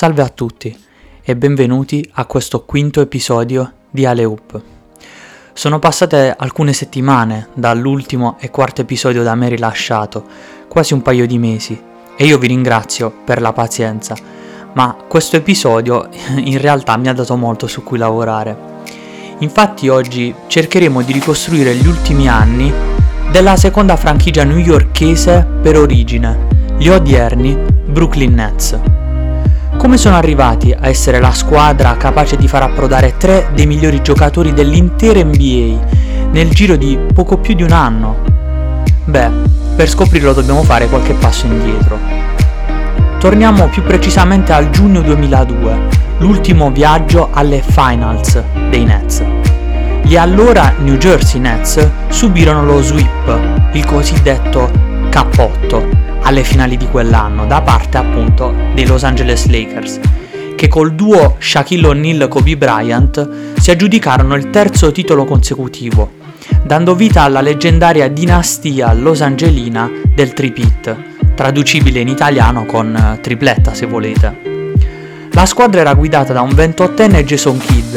Salve a tutti e benvenuti a questo quinto episodio di Aleup. Sono passate alcune settimane dall'ultimo e quarto episodio da me rilasciato, quasi un paio di mesi, e io vi ringrazio per la pazienza, ma questo episodio in realtà mi ha dato molto su cui lavorare. Infatti oggi cercheremo di ricostruire gli ultimi anni della seconda franchigia newyorkese per origine, gli odierni Brooklyn Nets. Come sono arrivati a essere la squadra capace di far approdare tre dei migliori giocatori dell'intera NBA nel giro di poco più di un anno? Beh, per scoprirlo dobbiamo fare qualche passo indietro. Torniamo più precisamente al giugno 2002, l'ultimo viaggio alle finals dei Nets. Gli allora New Jersey Nets subirono lo sweep, il cosiddetto K8, alle finali di quell'anno da parte appunto dei Los Angeles Lakers, che col duo Shaquille O'Neal-Kobe Bryant si aggiudicarono il terzo titolo consecutivo, dando vita alla leggendaria dinastia losangelina del tripit, traducibile in italiano con eh, tripletta se volete. La squadra era guidata da un 28enne Jason Kidd,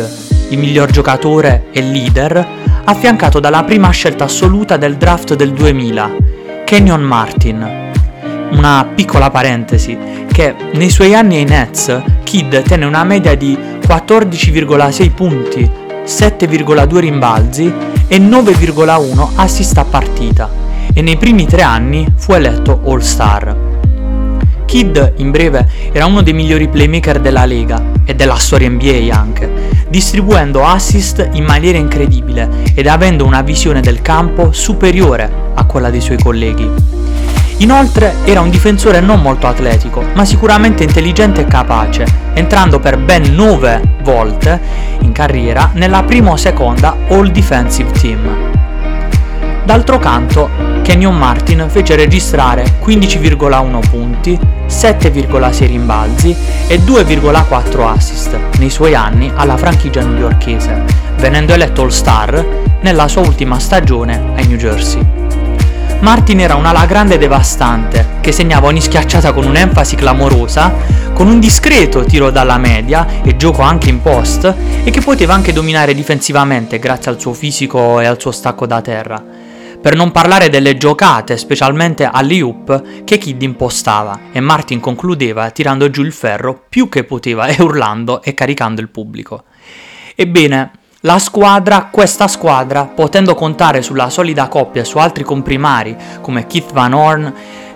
il miglior giocatore e leader, affiancato dalla prima scelta assoluta del draft del 2000, Kenyon Martin, una piccola parentesi, che nei suoi anni ai Nets Kidd tenne una media di 14,6 punti, 7,2 rimbalzi e 9,1 assist a partita e nei primi tre anni fu eletto All-Star. Kidd, in breve, era uno dei migliori playmaker della Lega e della storia NBA anche, distribuendo assist in maniera incredibile ed avendo una visione del campo superiore a quella dei suoi colleghi. Inoltre era un difensore non molto atletico, ma sicuramente intelligente e capace, entrando per ben 9 volte in carriera nella prima o seconda All Defensive Team. D'altro canto, Kenyon Martin fece registrare 15,1 punti, 7,6 rimbalzi e 2,4 assist nei suoi anni alla franchigia newyorkese, venendo eletto All-Star nella sua ultima stagione ai New Jersey. Martin era un'ala grande e devastante, che segnava ogni schiacciata con un'enfasi clamorosa, con un discreto tiro dalla media e gioco anche in post, e che poteva anche dominare difensivamente grazie al suo fisico e al suo stacco da terra. Per non parlare delle giocate, specialmente all'Iup, che Kid impostava, e Martin concludeva tirando giù il ferro più che poteva e urlando e caricando il pubblico. Ebbene, la squadra, questa squadra, potendo contare sulla solida coppia e su altri comprimari come Keith Van Horn,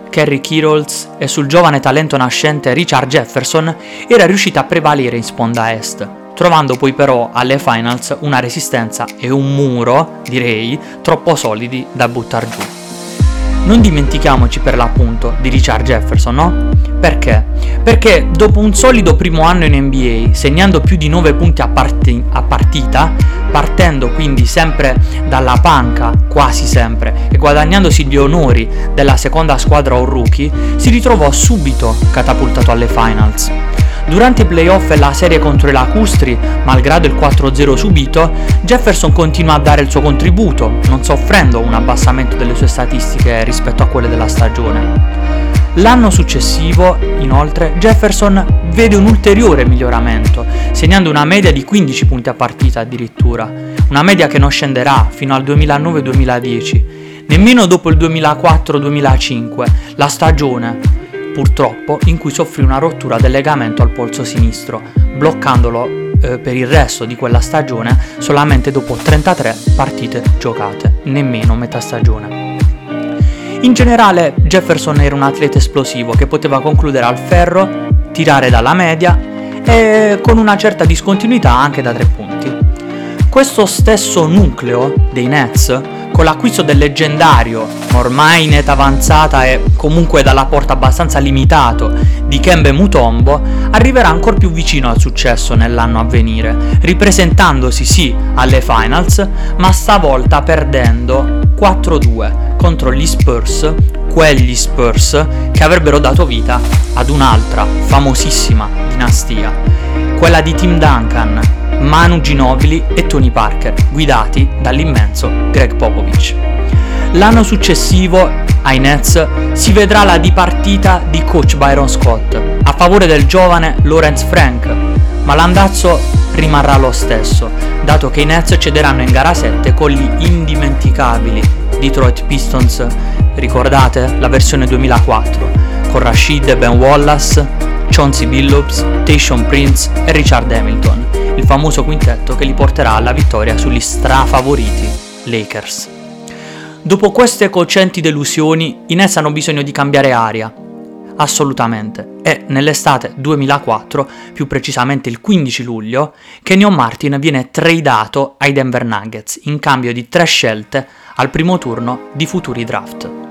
Kerry Kittles e sul giovane talento nascente Richard Jefferson, era riuscita a prevalere in sponda est, trovando poi però alle finals una resistenza e un muro, direi, troppo solidi da buttar giù. Non dimentichiamoci per l'appunto di Richard Jefferson, no? Perché? Perché dopo un solido primo anno in NBA, segnando più di 9 punti a, parti- a partita, partendo quindi sempre dalla panca, quasi sempre, e guadagnandosi gli onori della seconda squadra o rookie, si ritrovò subito catapultato alle finals. Durante i playoff e la serie contro i lacustri, malgrado il 4-0 subito, Jefferson continua a dare il suo contributo, non soffrendo un abbassamento delle sue statistiche rispetto a quelle della stagione. L'anno successivo, inoltre, Jefferson vede un ulteriore miglioramento, segnando una media di 15 punti a partita addirittura, una media che non scenderà fino al 2009-2010, nemmeno dopo il 2004-2005, la stagione purtroppo, in cui soffrì una rottura del legamento al polso sinistro, bloccandolo eh, per il resto di quella stagione solamente dopo 33 partite giocate, nemmeno metà stagione. In generale Jefferson era un atleta esplosivo che poteva concludere al ferro, tirare dalla media e con una certa discontinuità anche da tre punti. Questo stesso nucleo dei Nets con l'acquisto del leggendario, ormai in età avanzata e comunque dalla porta abbastanza limitato, di Kembe Mutombo, arriverà ancora più vicino al successo nell'anno a venire, ripresentandosi sì alle finals, ma stavolta perdendo 4-2 contro gli Spurs, quegli Spurs che avrebbero dato vita ad un'altra famosissima dinastia, quella di Tim Duncan, Manu Ginobili e Tony Parker, guidati dall'immenso Greg Popovich. L'anno successivo ai Nets si vedrà la dipartita di coach Byron Scott, favore del giovane Lawrence Frank, ma l'andazzo rimarrà lo stesso, dato che i Nets cederanno in gara 7 con gli indimenticabili Detroit Pistons, ricordate la versione 2004, con Rashid Ben Wallace, Chauncey Billups, Tayshaun Prince e Richard Hamilton, il famoso quintetto che li porterà alla vittoria sugli strafavoriti Lakers. Dopo queste cocenti delusioni, i Nets hanno bisogno di cambiare aria. Assolutamente. E nell'estate 2004, più precisamente il 15 luglio, Kenyon Martin viene tradato ai Denver Nuggets in cambio di tre scelte al primo turno di futuri draft.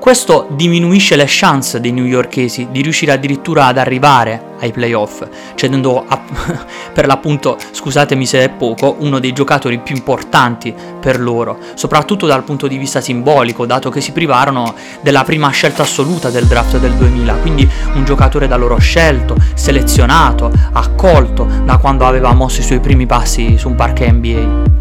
Questo diminuisce le chance dei newyorkesi di riuscire addirittura ad arrivare ai playoff, cedendo a, per l'appunto, scusatemi se è poco, uno dei giocatori più importanti per loro, soprattutto dal punto di vista simbolico, dato che si privarono della prima scelta assoluta del draft del 2000, quindi un giocatore da loro scelto, selezionato, accolto da quando aveva mosso i suoi primi passi su un parquet NBA.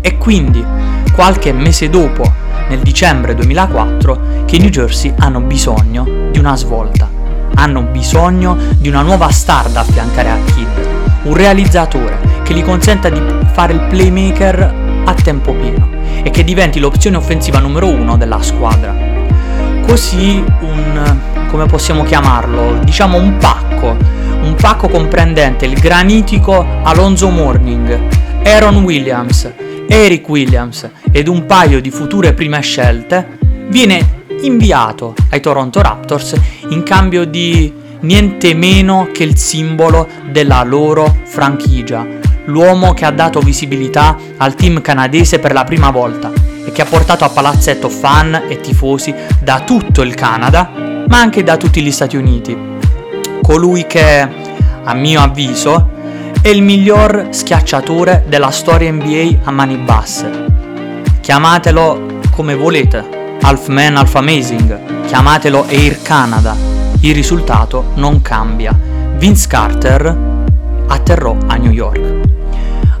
E quindi, qualche mese dopo, nel dicembre 2004 che i New Jersey hanno bisogno di una svolta, hanno bisogno di una nuova star da affiancare a Kid, un realizzatore che gli consenta di fare il playmaker a tempo pieno e che diventi l'opzione offensiva numero uno della squadra. Così un, come possiamo chiamarlo, diciamo un pacco, un pacco comprendente il granitico Alonso Morning, Aaron Williams, Eric Williams ed un paio di future prime scelte, viene inviato ai Toronto Raptors in cambio di niente meno che il simbolo della loro franchigia, l'uomo che ha dato visibilità al team canadese per la prima volta e che ha portato a palazzetto fan e tifosi da tutto il Canada, ma anche da tutti gli Stati Uniti. Colui che, a mio avviso, è il miglior schiacciatore della storia NBA a mani basse. Chiamatelo come volete, Half Man, Half Amazing, chiamatelo Air Canada, il risultato non cambia. Vince Carter atterrò a New York.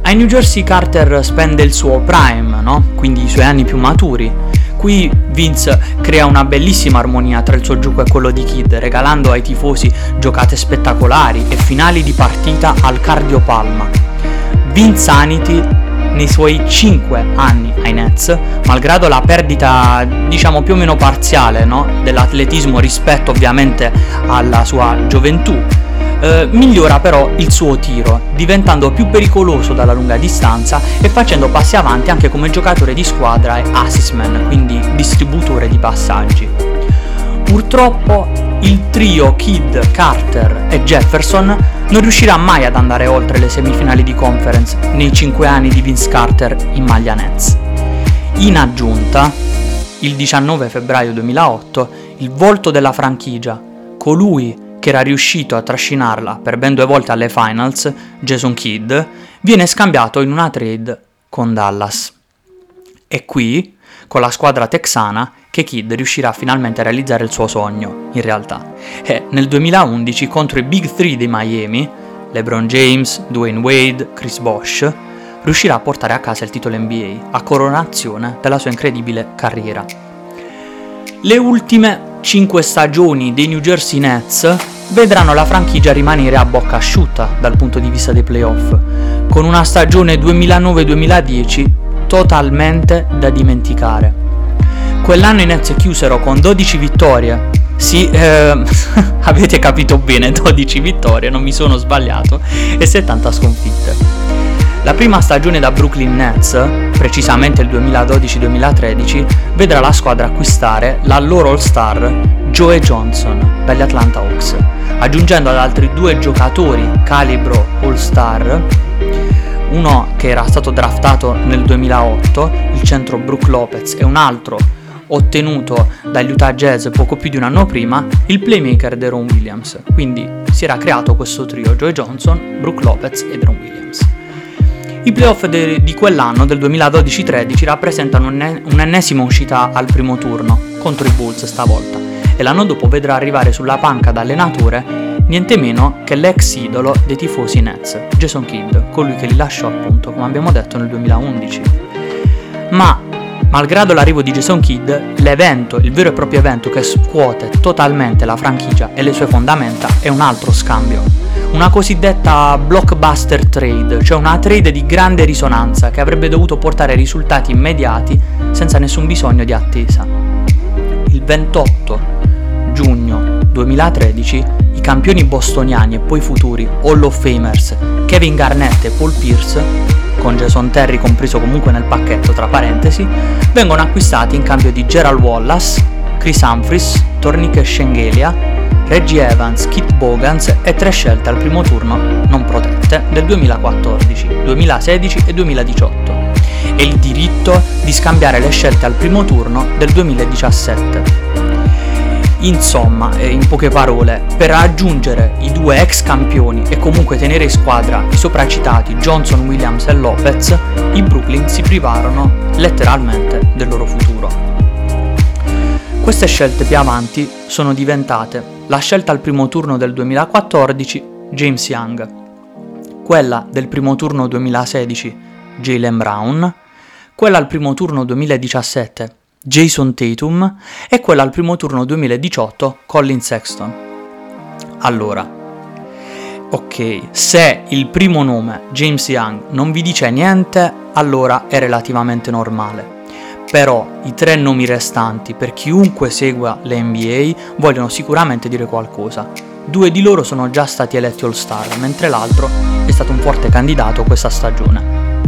Ai New Jersey Carter spende il suo prime, no? quindi i suoi anni più maturi, Qui Vince crea una bellissima armonia tra il suo gioco e quello di Kid, regalando ai tifosi giocate spettacolari e finali di partita al cardiopalma. Vinsanity nei suoi 5 anni ai Nets, malgrado la perdita diciamo più o meno parziale no? dell'atletismo rispetto ovviamente alla sua gioventù, eh, migliora però il suo tiro, diventando più pericoloso dalla lunga distanza e facendo passi avanti anche come giocatore di squadra e assistman, quindi distributore di passaggi. Purtroppo il trio Kidd, Carter e Jefferson non riuscirà mai ad andare oltre le semifinali di conference nei 5 anni di Vince Carter in maglia Nets. In aggiunta, il 19 febbraio 2008, il volto della franchigia, colui che era riuscito a trascinarla per ben due volte alle finals, Jason Kidd, viene scambiato in una trade con Dallas. È qui, con la squadra texana, che Kidd riuscirà finalmente a realizzare il suo sogno, in realtà. E nel 2011 contro i Big Three di Miami, LeBron James, Dwayne Wade, Chris Bosh, riuscirà a portare a casa il titolo NBA, a coronazione della sua incredibile carriera. Le ultime 5 stagioni dei New Jersey Nets vedranno la franchigia rimanere a bocca asciutta dal punto di vista dei playoff, con una stagione 2009-2010 totalmente da dimenticare. Quell'anno i Nets chiusero con 12 vittorie. Sì, eh, avete capito bene, 12 vittorie, non mi sono sbagliato, e 70 sconfitte. La prima stagione da Brooklyn Nets, precisamente il 2012-2013, vedrà la squadra acquistare la loro All-Star Joe Johnson dagli Atlanta Hawks, aggiungendo ad altri due giocatori calibro All-Star, uno che era stato draftato nel 2008, il centro Brook Lopez, e un altro ottenuto dagli Utah Jazz poco più di un anno prima, il playmaker Deron Williams. Quindi si era creato questo trio Joe Johnson, Brook Lopez e Deron Williams. I playoff de- di quell'anno, del 2012-13, rappresentano un'ennesima uscita al primo turno, contro i Bulls stavolta, e l'anno dopo vedrà arrivare sulla panca da allenatore niente meno che l'ex idolo dei tifosi Nets, Jason Kidd, colui che li lasciò appunto, come abbiamo detto, nel 2011. Ma Malgrado l'arrivo di Jason Kidd, l'evento, il vero e proprio evento che scuote totalmente la franchigia e le sue fondamenta è un altro scambio. Una cosiddetta blockbuster trade, cioè una trade di grande risonanza che avrebbe dovuto portare risultati immediati senza nessun bisogno di attesa. Il 28 giugno 2013 i campioni bostoniani e poi futuri Hall of Famers Kevin Garnett e Paul Pierce con Jason Terry compreso comunque nel pacchetto tra parentesi, vengono acquistati in cambio di Gerald Wallace, Chris Humphries, Tornique Schengelia, Reggie Evans, Kit Bogans e tre scelte al primo turno non protette del 2014, 2016 e 2018 e il diritto di scambiare le scelte al primo turno del 2017. Insomma, eh, in poche parole, per raggiungere i due ex campioni e comunque tenere in squadra i sopracitati Johnson, Williams e Lopez, i Brooklyn si privarono letteralmente del loro futuro. Queste scelte più avanti sono diventate la scelta al primo turno del 2014 James Young, quella del primo turno 2016 Jalen Brown, quella al primo turno 2017 Jason Tatum e quella al primo turno 2018 Colin Sexton. Allora, ok, se il primo nome, James Young, non vi dice niente, allora è relativamente normale. Però i tre nomi restanti, per chiunque segua le NBA, vogliono sicuramente dire qualcosa. Due di loro sono già stati eletti All-Star, mentre l'altro è stato un forte candidato questa stagione.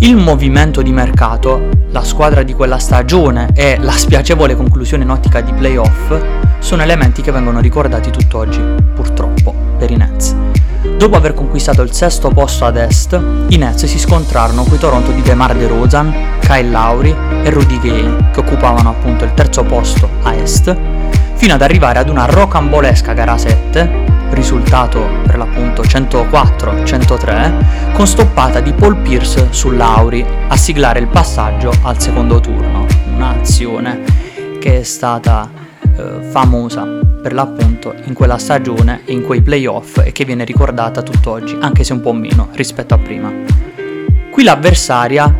Il movimento di mercato, la squadra di quella stagione e la spiacevole conclusione in ottica di playoff sono elementi che vengono ricordati tutt'oggi, purtroppo, per i Nets. Dopo aver conquistato il sesto posto ad est, i Nets si scontrarono con i Toronto di DeMar DeRozan, Kyle Lowry e Rudy Gay, che occupavano appunto il terzo posto a est, fino ad arrivare ad una rocambolesca gara 7 risultato per l'appunto 104-103, con stoppata di Paul Pierce su Lauri a siglare il passaggio al secondo turno. Un'azione che è stata eh, famosa per l'appunto in quella stagione e in quei playoff e che viene ricordata tutt'oggi, anche se un po' meno rispetto a prima. Qui l'avversaria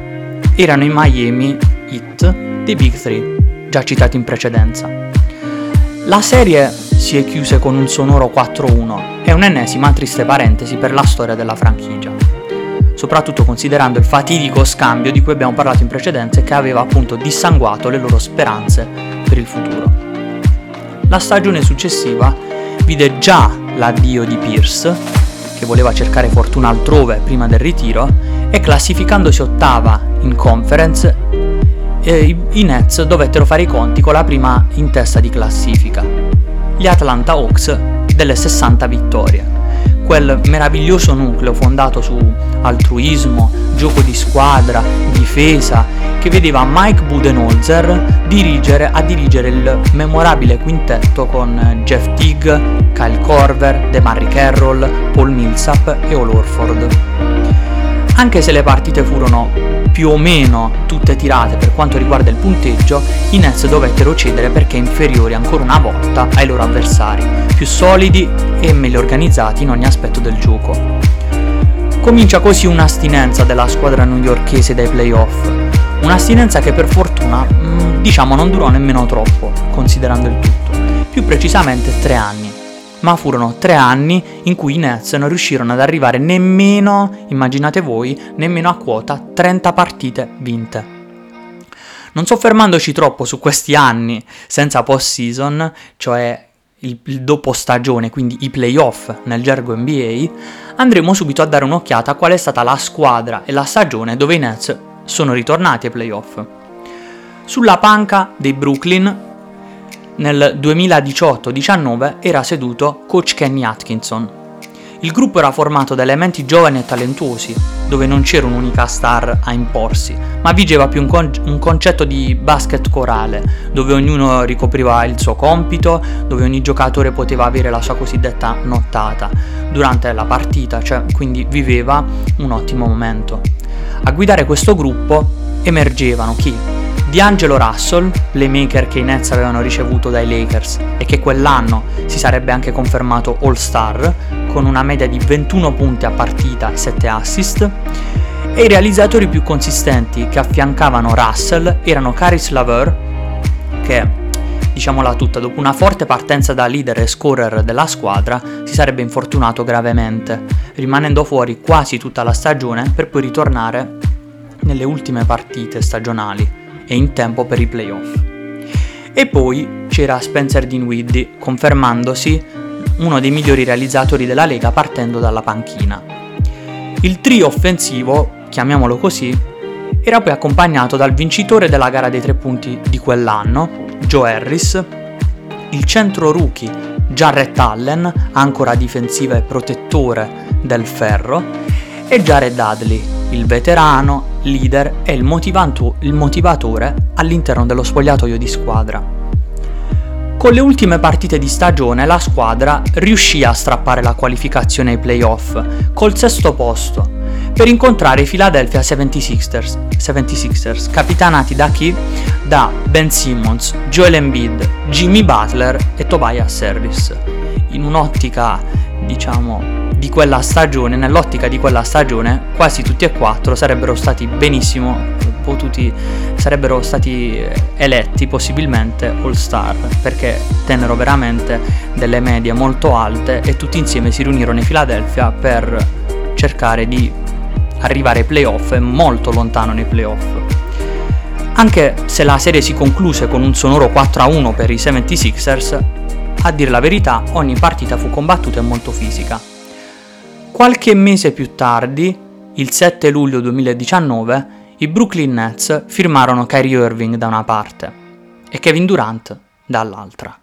erano i Miami Heat dei Big Three, già citati in precedenza. La serie si è chiuse con un sonoro 4-1 e un'ennesima triste parentesi per la storia della franchigia, soprattutto considerando il fatidico scambio di cui abbiamo parlato in precedenza e che aveva appunto dissanguato le loro speranze per il futuro. La stagione successiva vide già l'addio di Pierce, che voleva cercare fortuna altrove prima del ritiro, e classificandosi ottava in conference, eh, i Nets dovettero fare i conti con la prima in testa di classifica, gli Atlanta Hawks delle 60 vittorie. Quel meraviglioso nucleo fondato su altruismo, gioco di squadra, difesa, che vedeva Mike Budenholzer dirigere, a dirigere il memorabile quintetto con Jeff Teague, Kyle Corver, DeMarry Carroll, Paul Millsap e All Orford. Anche se le partite furono più o meno tutte tirate per quanto riguarda il punteggio, i Nets dovettero cedere perché inferiori ancora una volta ai loro avversari, più solidi e meglio organizzati in ogni aspetto del gioco. Comincia così un'astinenza della squadra newyorkese dai playoff, un'astinenza che per fortuna mm, diciamo non durò nemmeno troppo, considerando il tutto, più precisamente tre anni ma furono tre anni in cui i Nets non riuscirono ad arrivare nemmeno, immaginate voi, nemmeno a quota 30 partite vinte. Non soffermandoci troppo su questi anni senza post-season, cioè il, il dopo stagione, quindi i playoff nel gergo NBA, andremo subito a dare un'occhiata a qual è stata la squadra e la stagione dove i Nets sono ritornati ai playoff. Sulla panca dei Brooklyn nel 2018-19 era seduto coach Kenny Atkinson. Il gruppo era formato da elementi giovani e talentuosi, dove non c'era un'unica star a imporsi, ma vigeva più un, con- un, concetto di basket corale, dove ognuno ricopriva il suo compito, dove ogni giocatore poteva avere la sua cosiddetta nottata durante la partita, cioè quindi viveva un ottimo momento. A guidare questo gruppo emergevano chi? D'Angelo Russell, playmaker che i Nets avevano ricevuto dai Lakers e che quell'anno si sarebbe anche confermato All-Star con una media di 21 punti a partita e 7 assist, e i realizzatori più consistenti che affiancavano Russell erano Caris Laveur, che diciamola tutta, dopo una forte partenza da leader e scorer della squadra, si sarebbe infortunato gravemente, rimanendo fuori quasi tutta la stagione per poi ritornare nelle ultime partite stagionali e in tempo per i playoff. E poi c'era Spencer Dinwiddie, confermandosi uno dei migliori realizzatori della Lega partendo dalla panchina. Il trio offensivo, chiamiamolo così, era poi accompagnato dal vincitore della gara dei tre punti di quell'anno, Joe Harris, il centro rookie Jarrett Allen, ancora difensiva e protettore del ferro, e Jared Dudley, il veterano, leader e il, il motivatore all'interno dello spogliatoio di squadra. Con le ultime partite di stagione la squadra riuscì a strappare la qualificazione ai playoff col sesto posto per incontrare i Philadelphia 76ers, 76ers capitanati da chi? Da Ben Simmons, Joel Embiid, Jimmy Butler e Tobias Harris. In un'ottica, diciamo, di quella stagione, nell'ottica di quella stagione, quasi tutti e quattro sarebbero stati benissimo potuti, sarebbero stati eletti possibilmente All Star, perché tennero veramente delle medie molto alte e tutti insieme si riunirono in Philadelphia per cercare di arrivare ai playoff è molto lontano nei playoff. Anche se la serie si concluse con un sonoro 4-1 per i 76ers, a dir la verità ogni partita fu combattuta e molto fisica. Qualche mese più tardi, il 7 luglio 2019, i Brooklyn Nets firmarono Kyrie Irving da una parte e Kevin Durant dall'altra.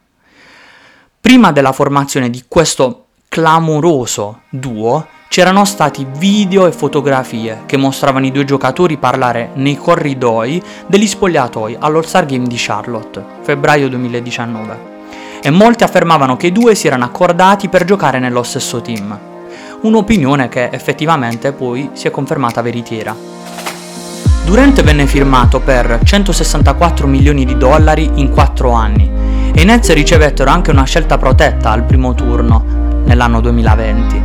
Prima della formazione di questo clamoroso duo, c'erano stati video e fotografie che mostravano i due giocatori parlare nei corridoi degli spogliatoi all'All-Star Game di Charlotte, febbraio 2019. E molti affermavano che i due si erano accordati per giocare nello stesso team. Un'opinione che effettivamente poi si è confermata veritiera. Durante venne firmato per 164 milioni di dollari in 4 anni e i Nets ricevettero anche una scelta protetta al primo turno nell'anno 2020.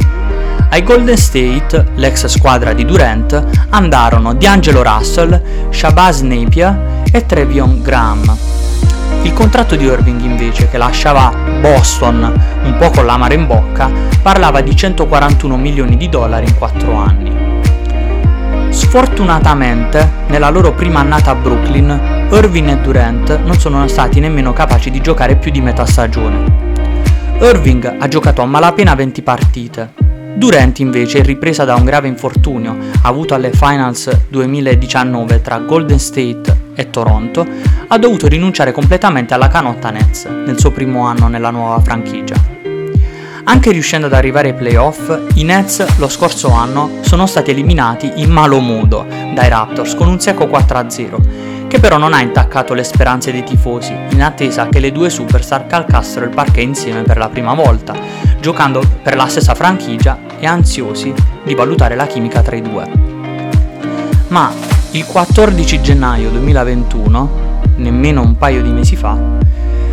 Ai Golden State, l'ex squadra di Durant, andarono D'Angelo Russell, Shabazz Napier e Trevion Graham. Il contratto di Irving invece, che lasciava Boston un po' con l'amaro in bocca, parlava di 141 milioni di dollari in 4 anni. Sfortunatamente, nella loro prima annata a Brooklyn, Irving e Durant non sono stati nemmeno capaci di giocare più di metà stagione. Irving ha giocato a malapena 20 partite, Durant invece, ripresa da un grave infortunio avuto alle Finals 2019 tra Golden State e Toronto, ha dovuto rinunciare completamente alla canotta Nets nel suo primo anno nella nuova franchigia. Anche riuscendo ad arrivare ai playoff, i Nets lo scorso anno sono stati eliminati in malo modo dai Raptors con un secco 4-0 che però non ha intaccato le speranze dei tifosi, in attesa che le due superstar calcassero il parquet insieme per la prima volta, giocando per la stessa franchigia e ansiosi di valutare la chimica tra i due. Ma il 14 gennaio 2021, nemmeno un paio di mesi fa,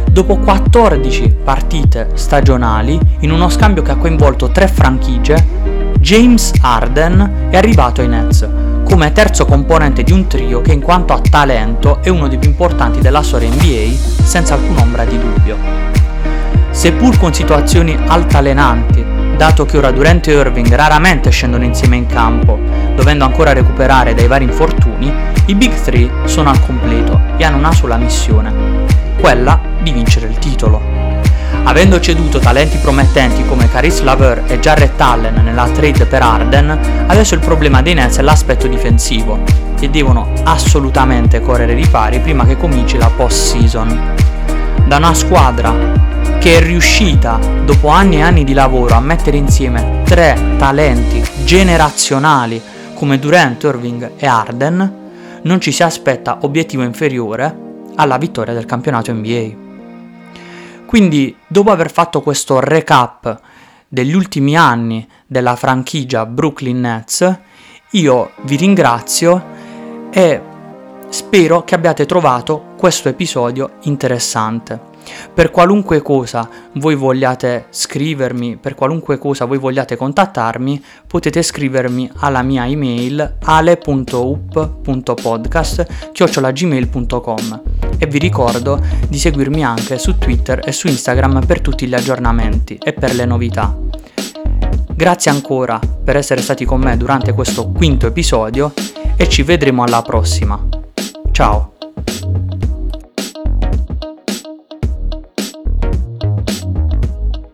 dopo 14 partite stagionali, in uno scambio che ha coinvolto tre franchigie, James Arden è arrivato ai Nets come terzo componente di un trio che in quanto a talento è uno dei più importanti della storia NBA senza alcun'ombra di dubbio. Seppur con situazioni altalenanti, dato che ora Durant e Irving raramente scendono insieme in campo, dovendo ancora recuperare dai vari infortuni, i Big Three sono al completo e hanno una sola missione, quella di vincere il titolo. Avendo ceduto talenti promettenti come Caris Laveur e Jarrett Allen nella trade per Arden, adesso il problema dei Nets è l'aspetto difensivo e devono assolutamente correre ripari prima che cominci la post-season. Da una squadra che è riuscita, dopo anni e anni di lavoro, a mettere insieme tre talenti generazionali come Durant, Irving e Arden, non ci si aspetta obiettivo inferiore alla vittoria del campionato NBA. Quindi, dopo aver fatto questo recap degli ultimi anni della franchigia Brooklyn Nets, io vi ringrazio e spero che abbiate trovato questo episodio interessante. Per qualunque cosa voi vogliate scrivermi, per qualunque cosa voi vogliate contattarmi, potete scrivermi alla mia email ale.up.podcast.gmail.com e vi ricordo di seguirmi anche su Twitter e su Instagram per tutti gli aggiornamenti e per le novità. Grazie ancora per essere stati con me durante questo quinto episodio e ci vedremo alla prossima. Ciao!